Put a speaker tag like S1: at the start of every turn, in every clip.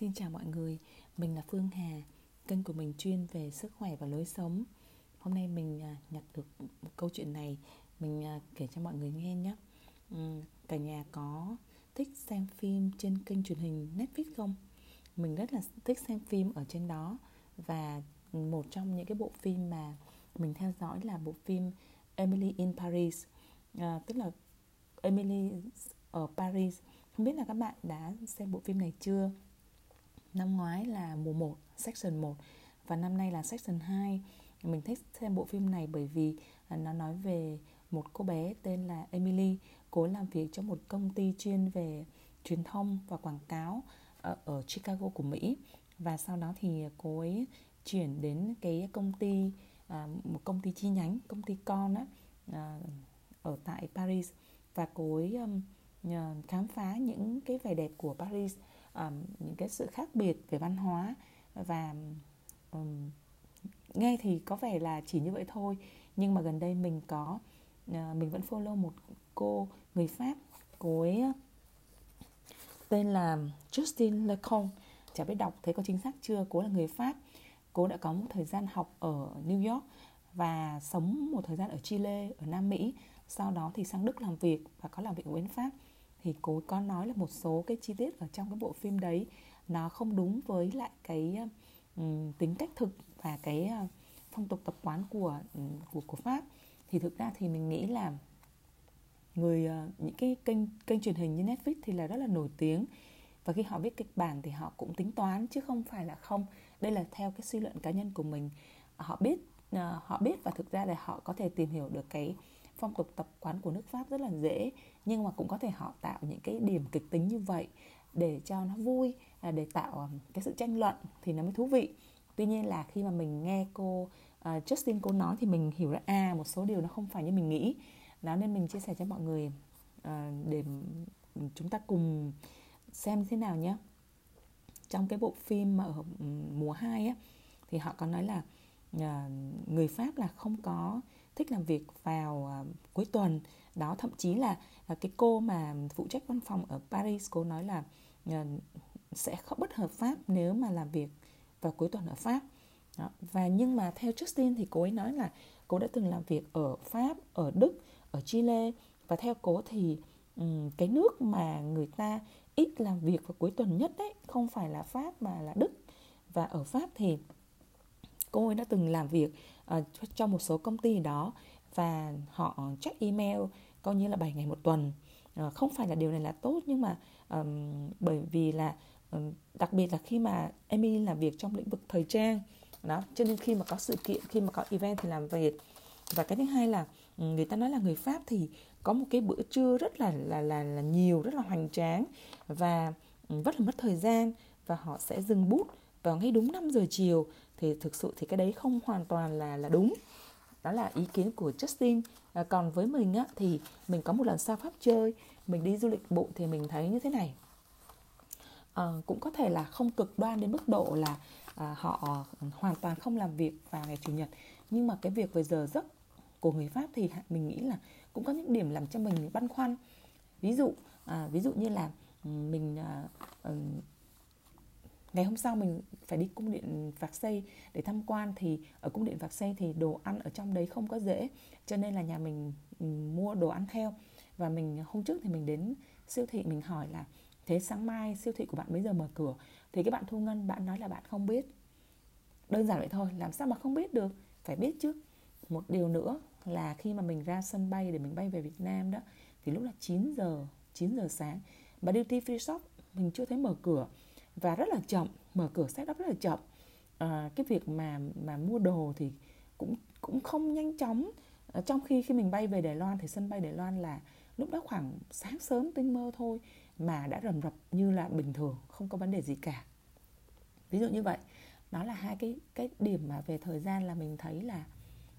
S1: Xin chào mọi người, mình là Phương Hà Kênh của mình chuyên về sức khỏe và lối sống Hôm nay mình à, nhặt được một câu chuyện này Mình à, kể cho mọi người nghe nhé Cả nhà có thích xem phim trên kênh truyền hình Netflix không? Mình rất là thích xem phim ở trên đó Và một trong những cái bộ phim mà mình theo dõi là bộ phim Emily in Paris à, Tức là Emily ở Paris Không biết là các bạn đã xem bộ phim này chưa? Năm ngoái là mùa 1, section 1 Và năm nay là section 2 Mình thích xem bộ phim này bởi vì à, nó nói về một cô bé tên là Emily Cô làm việc cho một công ty chuyên về truyền thông và quảng cáo ở, ở Chicago của Mỹ. Và sau đó thì cô ấy chuyển đến cái công ty à, một công ty chi nhánh công ty con á à, ở tại Paris. Và cô ấy um, khám phá những cái vẻ đẹp của Paris um, những cái sự khác biệt về văn hóa và um, nghe thì có vẻ là chỉ như vậy thôi. Nhưng mà gần đây mình có uh, mình vẫn follow một cô người Pháp cô ấy tên là Justine Lecon chả biết đọc thấy có chính xác chưa? Cô là người Pháp. Cô đã có một thời gian học ở New York và sống một thời gian ở Chile ở Nam Mỹ sau đó thì sang Đức làm việc và có làm việc ở bên Pháp thì cô có nói là một số cái chi tiết ở trong cái bộ phim đấy nó không đúng với lại cái um, tính cách thực và cái uh, phong tục tập quán của của của Pháp. Thì thực ra thì mình nghĩ là người uh, những cái kênh kênh truyền hình như Netflix thì là rất là nổi tiếng. Và khi họ viết kịch bản thì họ cũng tính toán chứ không phải là không. Đây là theo cái suy luận cá nhân của mình. Họ biết uh, họ biết và thực ra là họ có thể tìm hiểu được cái phong tục tập quán của nước Pháp rất là dễ nhưng mà cũng có thể họ tạo những cái điểm kịch tính như vậy để cho nó vui à, để tạo à, cái sự tranh luận thì nó mới thú vị. Tuy nhiên là khi mà mình nghe cô uh, Justin cô nói thì mình hiểu ra à một số điều nó không phải như mình nghĩ. Đó nên mình chia sẻ cho mọi người uh, để chúng ta cùng xem thế nào nhé. Trong cái bộ phim mà ở ừ, mùa 2 á thì họ có nói là uh, người Pháp là không có thích làm việc vào uh, cuối tuần. Đó thậm chí là uh, cái cô mà phụ trách văn phòng ở Paris cô nói là uh, sẽ không bất hợp pháp nếu mà làm việc vào cuối tuần ở Pháp. Đó. và nhưng mà theo Justin thì cô ấy nói là cô đã từng làm việc ở Pháp ở Đức ở Chile. Và theo cô thì um, cái nước mà người ta ít làm việc vào cuối tuần nhất đấy không phải là Pháp mà là Đức. Và ở Pháp thì cô ấy đã từng làm việc uh, cho một số công ty đó và họ check email coi như là 7 ngày một tuần. Uh, không phải là điều này là tốt nhưng mà um, bởi vì là um, đặc biệt là khi mà Emily làm việc trong lĩnh vực thời trang đó cho nên khi mà có sự kiện khi mà có event thì làm việc. Và cái thứ hai là người ta nói là người Pháp thì có một cái bữa trưa rất là là là, là nhiều rất là hoành tráng và rất là mất thời gian và họ sẽ dừng bút vào ngay đúng 5 giờ chiều thì thực sự thì cái đấy không hoàn toàn là là đúng. Đó là ý kiến của Justin. À, còn với mình á, thì mình có một lần sang Pháp chơi mình đi du lịch bộ thì mình thấy như thế này. À, cũng có thể là không cực đoan đến mức độ là à, họ hoàn toàn không làm việc vào ngày chủ nhật. Nhưng mà cái việc về giờ giấc của người Pháp thì mình nghĩ là cũng có những điểm làm cho mình băn khoăn. Ví dụ à, ví dụ như là ừ, mình à, ừ, ngày hôm sau mình phải đi cung điện Vạc Xây để tham quan thì ở cung điện Vạc Xây thì đồ ăn ở trong đấy không có dễ, cho nên là nhà mình ừ, mua đồ ăn theo. Và mình, hôm trước thì mình đến siêu thị mình hỏi là, thế sáng mai siêu thị của bạn mấy giờ mở cửa? Thì cái bạn thu ngân, bạn nói là bạn không biết. Đơn giản vậy thôi, làm sao mà không biết được? Phải biết chứ. Một điều nữa là khi mà mình ra sân bay để mình bay về Việt Nam đó, thì lúc là 9 giờ 9 giờ sáng mà duty free shop mình chưa thấy mở cửa và rất là chậm mở cửa setup rất là chậm. À, cái việc mà mà mua đồ thì cũng cũng không nhanh chóng. À, trong khi khi mình bay về Đài Loan thì sân bay Đài Loan là lúc đó khoảng sáng sớm tinh mơ thôi mà đã rầm rập như là bình thường không có vấn đề gì cả. Ví dụ như vậy đó là hai cái cái điểm mà về thời gian là mình thấy là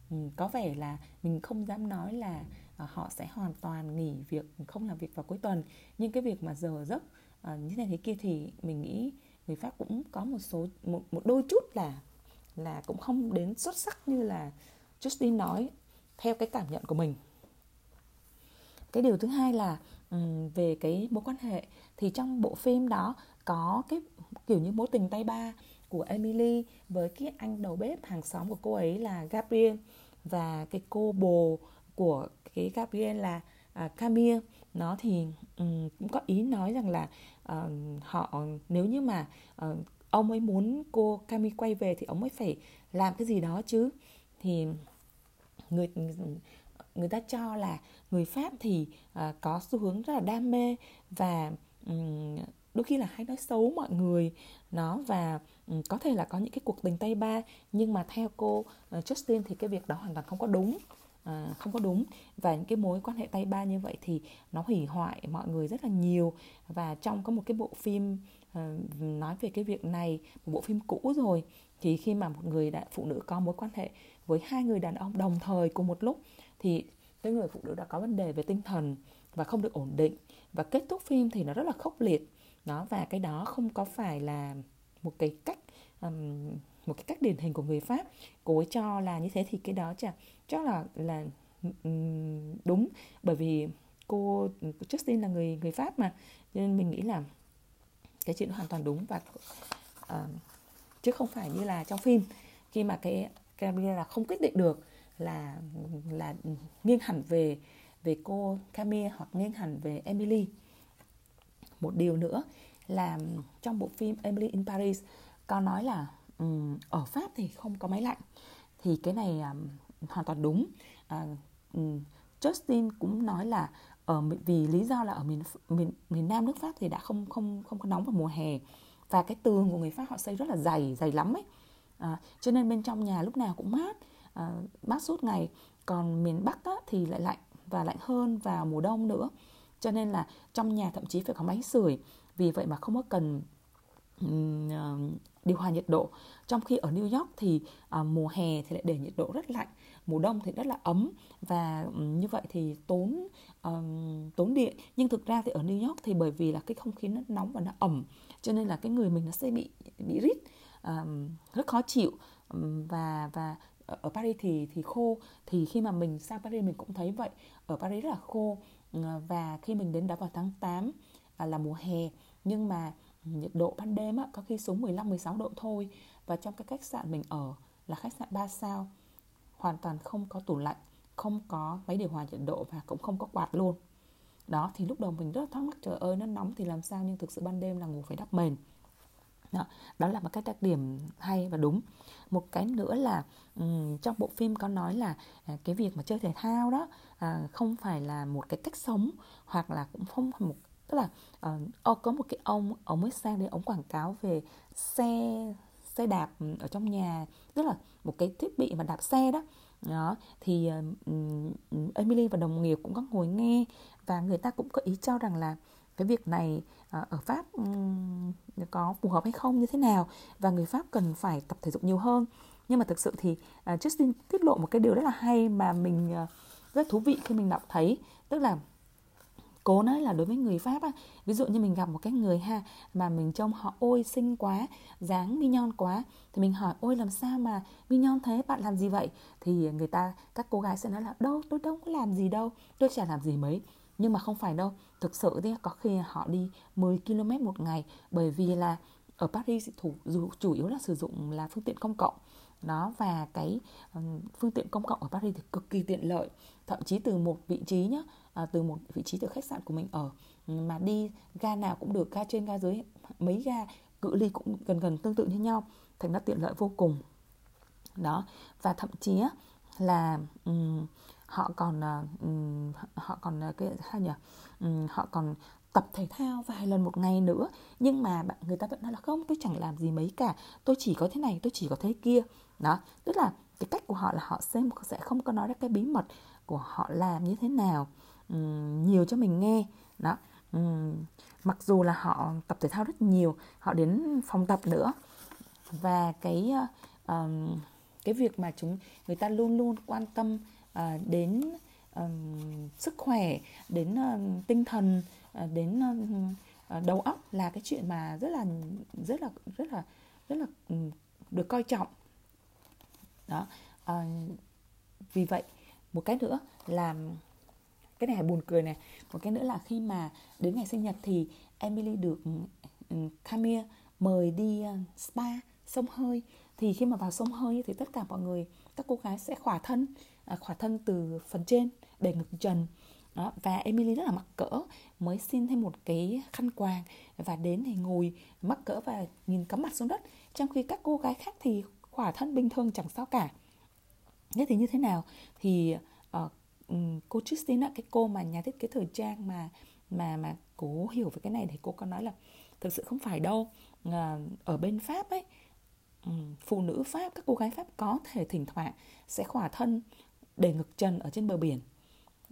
S1: um, có vẻ là mình không dám nói là uh, họ sẽ hoàn toàn nghỉ việc không làm việc vào cuối tuần. Nhưng cái việc mà giờ giấc à, như này thế kia thì mình nghĩ người pháp cũng có một số một một đôi chút là là cũng không đến xuất sắc như là Justin nói theo cái cảm nhận của mình. Cái điều thứ hai là um, về cái mối quan hệ thì trong bộ phim đó có cái kiểu như mối tình tay ba của Emily với cái anh đầu bếp hàng xóm của cô ấy là Gabriel và cái cô bồ của cái Gabriel là à, Camille. Nó thì um, cũng có ý nói rằng là uh, họ nếu như mà uh, ông ấy muốn cô cami quay về thì ông ấy phải làm cái gì đó chứ. Thì người người ta cho là người Pháp thì uh, có xu hướng rất là đam mê và um, đôi khi là hay nói xấu mọi người nó và um, có thể là có những cái cuộc tình tay ba nhưng mà theo cô uh, Justin thì cái việc đó hoàn toàn không có đúng à, không có đúng. Và những cái mối quan hệ tay ba như vậy thì nó hủy hoại mọi người rất là nhiều. Và trong có một cái bộ phim uh, nói về cái việc này một bộ phim cũ rồi thì khi mà một người đã, phụ nữ có mối quan hệ với hai người đàn ông đồng thời cùng một lúc thì cái người phụ nữ đã có vấn đề về tinh thần và không được ổn định. Và kết thúc phim thì nó rất là khốc liệt. Đó và cái đó không có phải là một cái cách um, một cái cách điển hình của người pháp. Cô ấy cho là như thế thì cái đó chả chắc là là đúng. Bởi vì cô Justin là người người pháp mà nên mình nghĩ là cái chuyện hoàn toàn đúng và uh, chứ không phải như là trong phim. Khi mà cái Gabriela không quyết định được là là nghiêng hẳn về về cô Camille hoặc nghiêng hẳn về Emily. Một điều nữa là trong bộ phim Emily in Paris có nói là um, ở Pháp thì không có máy lạnh. Thì cái này um, hoàn toàn đúng. Uh, um, Justin cũng nói là ở vì lý do là ở miền miền miền Nam nước Pháp thì đã không không không có nóng vào mùa hè. Và cái tường của người Pháp họ xây rất là dày dày lắm ấy. À, cho nên bên trong nhà lúc nào cũng mát à, mát suốt ngày. Còn miền Bắc á, thì lại lạnh và lạnh hơn vào mùa đông nữa. Cho nên là trong nhà thậm chí phải có máy sưởi. Vì vậy mà không có cần um, điều hòa nhiệt độ. Trong khi ở New York thì à, mùa hè thì lại để nhiệt độ rất lạnh mùa đông thì rất là ấm. Và như vậy thì tốn um, tốn điện. Nhưng thực ra thì ở New York thì bởi vì là cái không khí nó nóng và nó ẩm cho nên là cái người mình nó sẽ bị bị rít um, rất khó chịu. Um, và và ở Paris thì thì khô. Thì khi mà mình sang Paris mình cũng thấy vậy. Ở Paris rất là khô ờ, và khi mình đến đó vào tháng 8 à, là mùa hè. Nhưng mà nhiệt độ ban đêm á, có khi xuống 15 16 độ thôi. Và trong cái khách sạn mình ở là khách sạn 3 sao hoàn toàn không có tủ lạnh không có máy điều hòa nhiệt độ và cũng không có quạt luôn. Đó thì lúc đầu mình rất là thắc mắc trời ơi nó nóng thì làm sao nhưng thực sự ban đêm là ngủ phải đắp mền. Đó, đó là một cái đặc điểm hay và đúng. Một cái nữa là um, trong bộ phim có nói là à, cái việc mà chơi thể thao đó à, không phải là một cái cách sống hoặc là cũng không phải một tức là uh, có một cái ông ông mới sang đây ông quảng cáo về xe xe đạp ừ, ở trong nhà. Tức là một cái thiết bị mà đạp xe đó. Đó thì uh, Emily và đồng nghiệp cũng có ngồi nghe và người ta cũng có ý cho rằng là cái việc này uh, ở Pháp um, có phù hợp hay không như thế nào và người Pháp cần phải tập thể dục nhiều hơn. Nhưng mà thực sự thì uh, Justin tiết lộ một cái điều rất là hay mà mình uh, rất thú vị khi mình đọc thấy. Tức là cố nói là đối với người pháp á. Ví dụ như mình gặp một cái người ha, mà mình trông họ ôi xinh quá, dáng mignon quá, thì mình hỏi, ôi, làm sao mà mignon thế? Bạn làm gì vậy? Thì người ta, các cô gái sẽ nói là, đâu, tôi đâu có làm gì đâu, tôi chả làm gì mấy. Nhưng mà không phải đâu, thực sự thì có khi họ đi 10 km một ngày, bởi vì là ở Paris thủ chủ yếu là sử dụng là phương tiện công cộng. Đó, và cái phương tiện công cộng ở Paris thì cực kỳ tiện lợi, thậm chí từ một vị trí nhá à, từ một vị trí từ khách sạn của mình ở. Mà đi ga nào cũng được ga trên ga dưới mấy ga cự ly cũng gần gần tương tự như nhau. Thành ra tiện lợi vô cùng. Đó. Và thậm chí là um, họ còn um, họ còn à, cái sao nhỉ? Um, họ còn tập thể thao vài lần một ngày nữa. Nhưng mà bạn người ta vẫn nói là không tôi chẳng làm gì mấy cả. Tôi chỉ có thế này tôi chỉ có thế kia. Đó. Tức là cái cách của họ là họ sẽ sẽ không có nói ra cái bí mật của họ làm như thế nào um, nhiều cho mình nghe. Đó um, mặc dù là họ tập thể thao rất nhiều họ đến phòng tập nữa. Và cái um, cái việc mà chúng người ta luôn luôn quan tâm uh, đến um, sức khỏe đến uh, tinh thần uh, đến uh, đầu óc là cái chuyện mà rất là rất là rất là rất là um, được coi trọng. Đó uh, vì vậy một cái nữa là cái này buồn cười này. Một cái nữa là khi mà đến ngày sinh nhật thì Emily được ừ, Camille mời đi ờ, spa sông hơi. Thì khi mà vào sông hơi thì tất cả mọi người các cô gái sẽ khỏa thân à, khỏa thân từ phần trên để ngực trần. Đó, và Emily rất là mắc cỡ mới xin thêm một cái khăn quàng và đến thì ngồi mắc cỡ và nhìn cắm mặt xuống đất. Trong khi các cô gái khác thì khỏa thân bình thường chẳng sao cả. Thế thì như thế nào? Thì uh, Ừ, cô Christine cái cô mà nhà thiết kế thời trang mà mà mà cố hiểu về cái này thì cô có nói là thực sự không phải đâu. À, ở bên pháp ấy ừ, phụ nữ pháp các cô gái pháp có thể thỉnh thoảng sẽ khỏa thân để ngực trần ở trên bờ biển.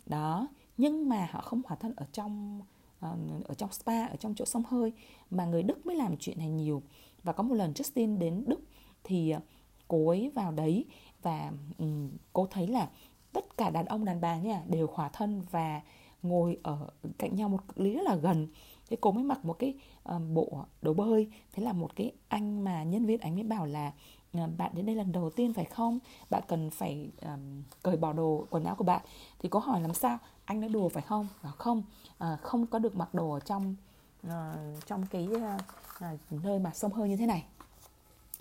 S1: Đó nhưng mà họ không khỏa thân ở trong ờ, ở trong spa ở trong chỗ sông hơi mà người đức mới làm chuyện này nhiều. Và có một lần Justin đến đức thì ờ, cô ấy vào đấy và um, cô thấy là tất cả đàn ông đàn bà nha đều khỏa thân và ngồi ở cạnh nhau một cự lý rất là gần. Thế cô mới mặc một cái uh, bộ đồ bơi. Thế là một cái anh mà nhân viên anh mới bảo là uh, bạn đến đây lần đầu tiên phải không? Bạn cần phải um, cởi bỏ đồ quần áo của bạn. Thì có hỏi làm sao? Anh nói đùa phải không? Bảo không uh, không có được mặc đồ ở trong uh, trong cái uh, uh, nơi mà sông hơi như thế này.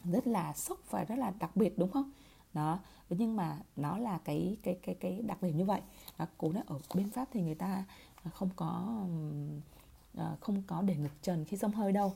S1: Rất là sốc và rất là đặc biệt đúng không? Đó nhưng mà nó là cái cái cái cái đặc điểm như vậy. Đó, cố nói ở bên pháp thì người ta à, không có à, không có để ngực trần khi xông hơi đâu.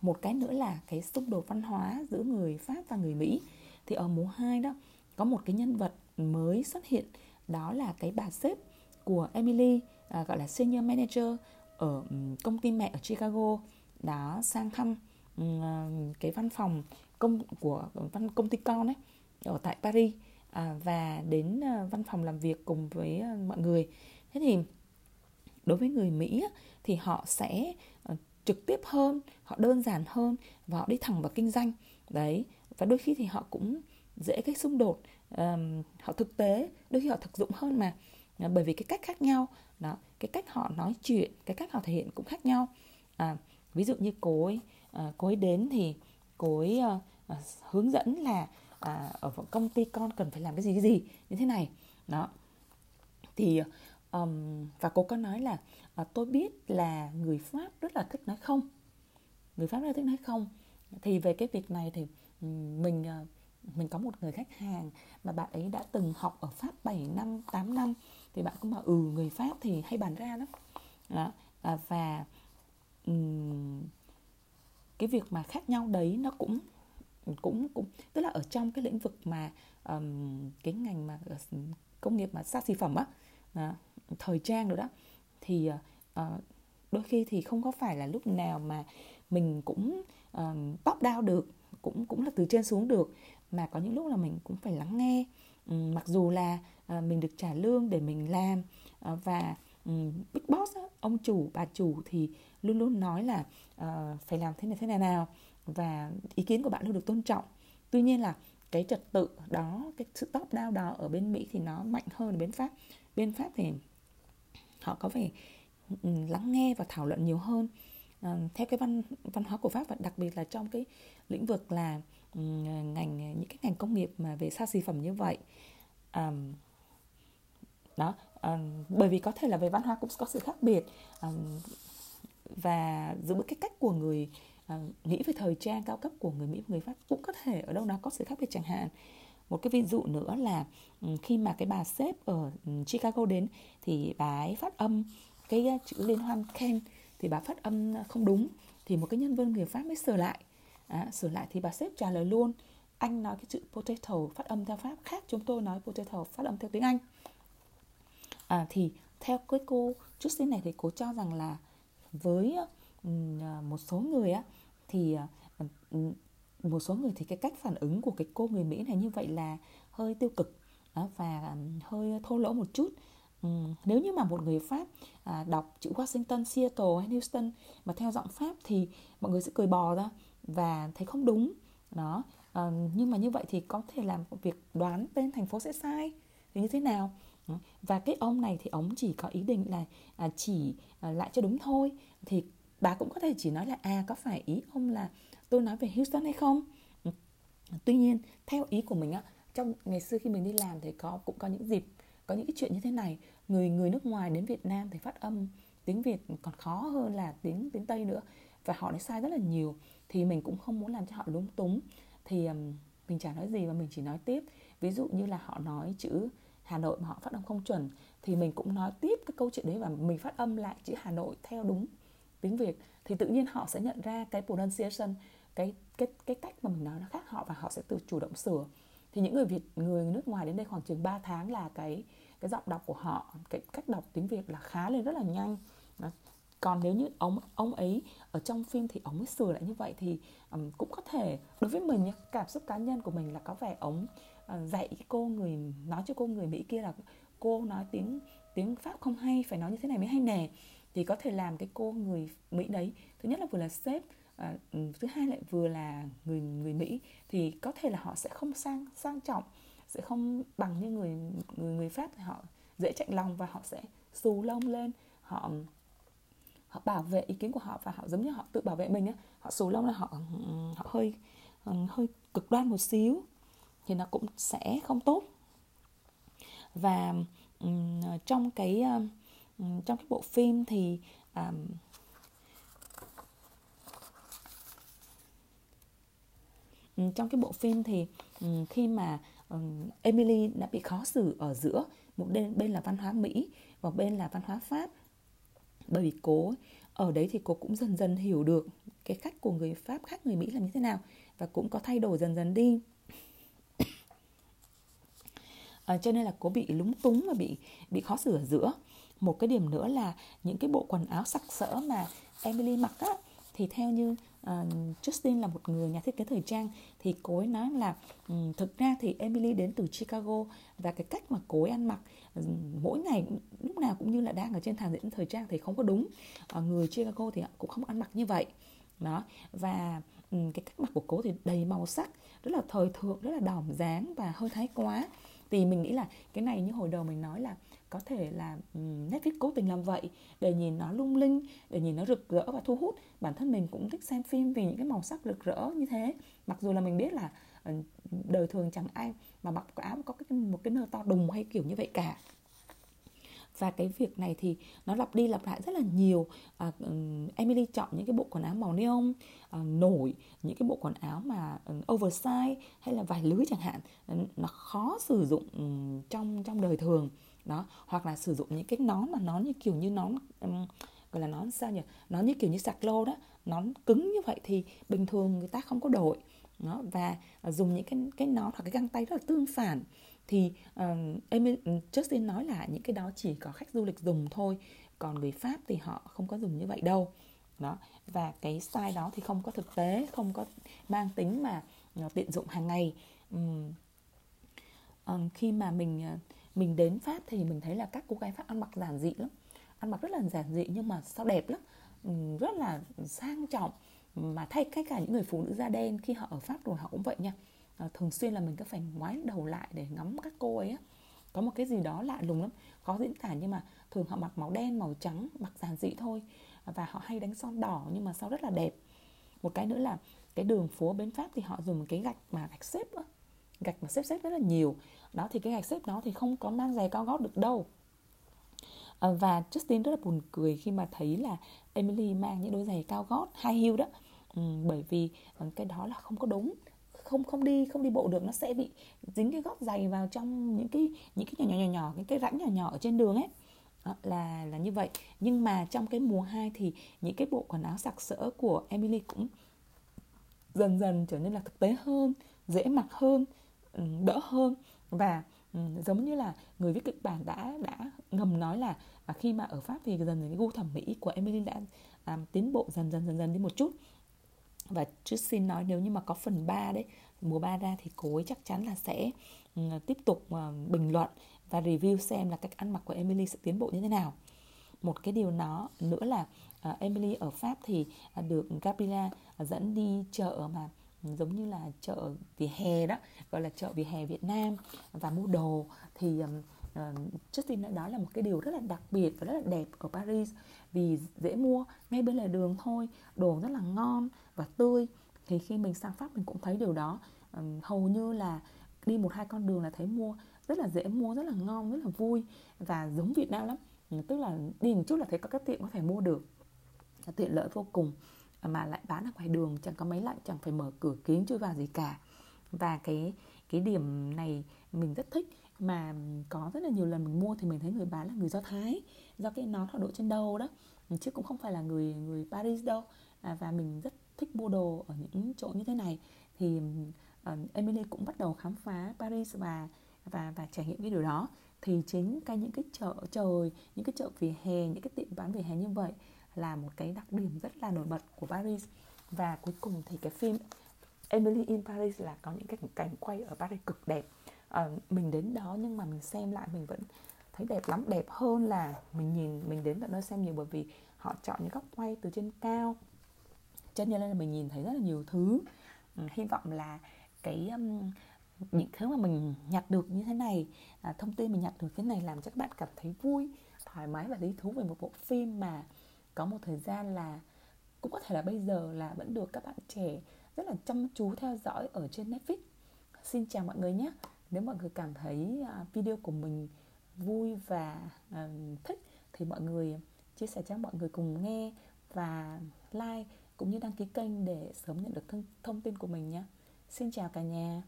S1: Một cái nữa là cái xung đột văn hóa giữa người pháp và người mỹ. Thì ở mùa 2 đó có một cái nhân vật mới xuất hiện đó là cái bà sếp của Emily à, gọi là senior manager ở công ty mẹ ở Chicago. Đã sang thăm um, cái văn phòng công của văn công ty con ấy ở tại Paris à, và đến à, văn phòng làm việc cùng với à, mọi người. Thế thì đối với người Mỹ thì họ sẽ à, trực tiếp hơn họ đơn giản hơn và họ đi thẳng vào kinh doanh. Đấy và đôi khi thì họ cũng dễ cái xung đột um, họ thực tế đôi khi họ thực dụng hơn mà à, bởi vì cái cách khác nhau. Đó cái cách họ nói chuyện cái cách họ thể hiện cũng khác nhau. À, ví dụ như cô ấy à, cô ấy đến thì cô ấy à, à, hướng dẫn là à, ở công ty con cần phải làm cái gì cái gì như thế này đó thì um, và cô có nói là à, tôi biết là người pháp rất là thích nói không người pháp rất là thích nói không thì về cái việc này thì mình à, mình có một người khách hàng mà bạn ấy đã từng học ở Pháp 7 năm, 8 năm thì bạn cũng bảo ừ người Pháp thì hay bàn ra lắm. Đó. À, và um, cái việc mà khác nhau đấy nó cũng cũng cũng tức là ở trong cái lĩnh vực mà um, cái ngành mà ờ, công nghiệp mà xa xỉ phẩm á à, thời trang rồi đó thì uh, đôi khi thì không có phải là lúc nào mà mình cũng um, top down được cũng cũng là từ trên xuống được mà có những lúc là mình cũng phải lắng nghe. Um, mặc dù là uh, mình được trả lương để mình làm uh, và um, big boss á, ông chủ bà chủ thì luôn luôn nói là uh, phải làm thế này thế này nào và ý kiến của bạn luôn được tôn trọng. Tuy nhiên là cái trật tự đó cái sự top down đó ở bên mỹ thì nó mạnh hơn ở bên pháp. Bên pháp thì họ có vẻ ừ, lắng nghe và thảo luận nhiều hơn. À, theo cái văn văn hóa của pháp và đặc biệt là trong cái lĩnh vực là ừ, ngành những cái ngành công nghiệp mà về xa xỉ phẩm như vậy. À, đó à, bởi vì có thể là về văn hóa cũng có sự khác biệt. À, và giữa cái cách của người Ờ, nghĩ về thời trang cao cấp của người Mỹ và người Pháp cũng có thể ở đâu đó có sự khác biệt chẳng hạn. Một cái ví dụ nữa là ừ, khi mà cái bà sếp ở ừ, Chicago đến thì bà ấy phát âm cái ờ, chữ liên hoan Ken thì bà phát âm ờ, không đúng thì một cái nhân viên người Pháp mới sửa lại. À, sửa lại thì bà sếp trả lời luôn anh nói cái chữ potato phát âm theo Pháp khác chúng tôi nói potato phát âm theo tiếng Anh. À, thì theo cái cô xíu này thì cô cho rằng là với À, một số người á thì à, một số người thì cái cách phản ứng của cái cô người Mỹ này như vậy là hơi tiêu cực và à, hơi thô lỗ một chút. Nếu như mà một người Pháp đọc chữ Washington, Seattle hay Houston mà theo giọng Pháp thì mọi người sẽ cười bò ra và thấy không đúng đó. Ờ, nhưng mà như vậy thì có thể làm việc đoán tên thành phố sẽ sai thì như thế nào? Và cái ông này thì ông chỉ có ý định là chỉ lại cho đúng thôi thì bà cũng có thể chỉ nói là à có phải ý ông là tôi nói về Houston hay không? Ừ. Tuy nhiên theo ý của mình á trong ngày xưa khi mình đi làm thì có cũng có những dịp có những cái chuyện như thế này. Người người nước ngoài đến Việt Nam thì phát âm tiếng Việt còn khó hơn là tiếng tiếng Tây nữa và họ nói sai rất là nhiều. Thì mình cũng không muốn làm cho họ lúng túng. Thì um, mình chả nói gì mà mình chỉ nói tiếp. Ví dụ như là họ nói chữ Hà Nội mà họ phát âm không chuẩn thì mình cũng nói tiếp cái câu chuyện đấy và mình phát âm lại chữ Hà Nội theo đúng tiếng Việt thì tự nhiên họ sẽ nhận ra cái pronunciation cái cái cái cách mà mình nói nó khác họ và họ sẽ tự chủ động sửa. Thì những người Việt người nước ngoài đến đây khoảng chừng 3 tháng là cái cái giọng đọc của họ cái cách đọc tiếng Việt là khá lên rất là nhanh. Còn nếu như ông ông ấy ở trong phim thì ông ấy sửa lại như vậy thì um, cũng có thể đối với mình cảm xúc cá nhân của mình là có vẻ ông uh, dạy cô người nói cho cô người Mỹ kia là cô nói tiếng tiếng Pháp không hay phải nói như thế này mới hay nè thì có thể làm cái cô người Mỹ đấy. Thứ nhất là vừa là sếp à, ừ, thứ hai lại vừa là người người Mỹ. Thì có thể là họ sẽ không sang sang trọng sẽ không bằng như người người người Pháp. Thì họ dễ chạy lòng và họ sẽ xù lông lên. Họ họ bảo vệ ý kiến của họ và họ giống như họ tự bảo vệ mình á. Họ xù lông là họ họ hơi ừ, hơi cực đoan một xíu thì nó cũng sẽ không tốt. Và um, trong cái uh, trong cái bộ phim thì um, trong cái bộ phim thì um, khi mà um, Emily đã bị khó xử ở giữa một bên bên là văn hóa Mỹ và bên là văn hóa Pháp. Bởi vì cố ở đấy thì cô cũng dần dần hiểu được cái cách của người Pháp khác người Mỹ là như thế nào và cũng có thay đổi dần dần đi. À, cho nên là cô bị lúng túng và bị bị khó xử ở giữa một cái điểm nữa là những cái bộ quần áo sặc sỡ mà Emily mặc á thì theo như uh, Justin là một người nhà thiết kế thời trang thì cô ấy nói là um, thực ra thì Emily đến từ Chicago và cái cách mà cô ấy ăn mặc um, mỗi ngày lúc nào cũng như là đang ở trên thảm diễn thời trang thì không có đúng. Uh, người Chicago thì cũng không ăn mặc như vậy. Đó và um, cái cách mặc của cô thì đầy màu sắc rất là thời thượng rất là đỏm dáng và hơi thái quá. Thì mình nghĩ là cái này như hồi đầu mình nói là có thể là Netflix cố tình làm vậy để nhìn nó lung linh để nhìn nó rực rỡ và thu hút. Bản thân mình cũng thích xem phim vì những cái màu sắc rực rỡ như thế. Mặc dù là mình biết là ờ, đời thường chẳng ai mà mặc cái áo có cái một cái nơ to đùng hay kiểu như vậy cả. Và cái việc này thì nó lặp đi lặp lại rất là nhiều. À, Emily chọn những cái bộ quần áo màu neon à, nổi những cái bộ quần áo mà oversize hay là vải lưới chẳng hạn. Nó khó sử dụng trong trong đời thường đó hoặc là sử dụng những cái nón mà nón như kiểu như nón um, gọi là nón sao nhỉ? Nón như kiểu như sạc lô đó nón cứng như vậy thì bình thường người ta không có đổi. Đó và dùng những cái cái nón hoặc cái găng tay rất là tương phản. Thì um, Emil, ừ, Justin nói là những cái đó chỉ có khách du lịch dùng thôi còn người Pháp thì họ không có dùng như vậy đâu. Đó và cái style đó thì không có thực tế không có mang tính mà ờ, tiện dụng hàng ngày. Um, um, khi mà mình uh, mình đến Pháp thì mình thấy là các cô gái Pháp ăn mặc giản dị lắm. Ăn mặc rất là giản dị nhưng mà sao đẹp lắm. Ừ, rất là sang trọng. Mà thay cách cả những người phụ nữ da đen khi họ ở Pháp rồi họ cũng vậy nha. À, thường xuyên là mình cứ phải ngoái đầu lại để ngắm các cô ấy á. Có một cái gì đó lạ lùng lắm. Khó diễn tả nhưng mà thường họ mặc màu đen màu trắng mặc giản dị thôi. Và họ hay đánh son đỏ nhưng mà sao rất là đẹp. Một cái nữa là cái đường phố bên pháp thì họ dùng cái gạch mà gạch xếp á. Gạch mà xếp xếp rất là nhiều đó thì cái gạch xếp đó thì không có mang giày cao gót được đâu. Ờ, và Justin rất là buồn cười khi mà thấy là Emily mang những đôi giày cao gót high heel đó. Ừ, bởi vì ờ, cái đó là không có đúng. Không không đi không đi bộ được nó sẽ bị dính cái gót giày vào trong những cái những cái nhỏ nhỏ nhỏ nhỏ những cái rãnh nhỏ nhỏ ở trên đường ấy. Đó, là là như vậy. Nhưng mà trong cái mùa 2 thì những cái bộ quần áo sặc sỡ của Emily cũng dần dần trở nên là thực tế hơn dễ mặc hơn ừ, đỡ hơn và ừ, giống như là người viết kịch bản đã đã ngầm nói là à, khi mà ở Pháp thì dần dần cái gu thẩm mỹ của Emily đã um, tiến bộ dần dần dần dần đi một chút. Và trước xin nói nếu như mà có phần 3 đấy mùa 3 ra thì cô ấy chắc chắn là sẽ um, tiếp tục uh, bình luận và review xem là cách ăn mặc của Emily sẽ tiến bộ như thế nào. Một cái điều nó nữa là à, uh, Emily ở Pháp thì uh, được Gabriela uh, dẫn đi chợ mà giống như là chợ vỉa hè đó gọi là chợ vỉa hè Việt Nam và mua đồ. Thì um, uh, Justin đã nói là một cái điều rất là đặc biệt và rất là đẹp ở Paris. Vì dễ mua ngay bên lề đường thôi đồ rất là ngon và tươi. Thì khi mình sang Pháp mình cũng thấy điều đó. Um, hầu như là đi một hai con đường là thấy mua rất là dễ mua rất là ngon rất là vui và giống Việt Nam lắm. Tức là đi một chút là thấy có các tiệm có thể mua được. Tiện lợi vô cùng mà lại bán ở ngoài đường chẳng có máy lạnh chẳng phải mở cửa kính chui vào gì cả. Và cái cái điểm này mình rất thích mà có rất là nhiều lần mình mua thì mình thấy người bán là người do thái do cái nón họ đội trên đầu đó chứ cũng không phải là người người paris đâu. À, và mình rất thích mua đồ ở những chỗ như thế này. Thì uh, Emily cũng bắt đầu khám phá Paris và và và trải nghiệm cái điều đó. Thì chính cái những cái chợ trời những cái chợ vỉa hè những cái tiệm bán vỉa hè như vậy là một cái đặc điểm rất là nổi bật của Paris. Và cuối cùng thì cái phim Emily in Paris là có những cái cảnh quay ở Paris cực đẹp. À, mình đến đó nhưng mà mình xem lại mình vẫn thấy đẹp lắm. Đẹp hơn là mình nhìn mình đến tận nơi xem nhiều bởi vì họ chọn những góc quay từ trên cao. Cho nên là mình nhìn thấy rất là nhiều thứ. Ừ, hy vọng là cái um, những thứ mà mình nhặt được như thế này à, thông tin mình nhặt được thế này làm cho các bạn cảm thấy vui thoải mái và lý thú về một bộ phim mà có một thời gian là cũng có thể là bây giờ là vẫn được các bạn trẻ rất là chăm chú theo dõi ở trên Netflix. Xin chào mọi người nhé. Nếu mọi người cảm thấy à, video của mình vui và à, thích thì mọi người chia sẻ cho mọi người cùng nghe và like cũng như đăng ký kênh để sớm nhận được thông, thông tin của mình nhé. Xin chào cả nhà.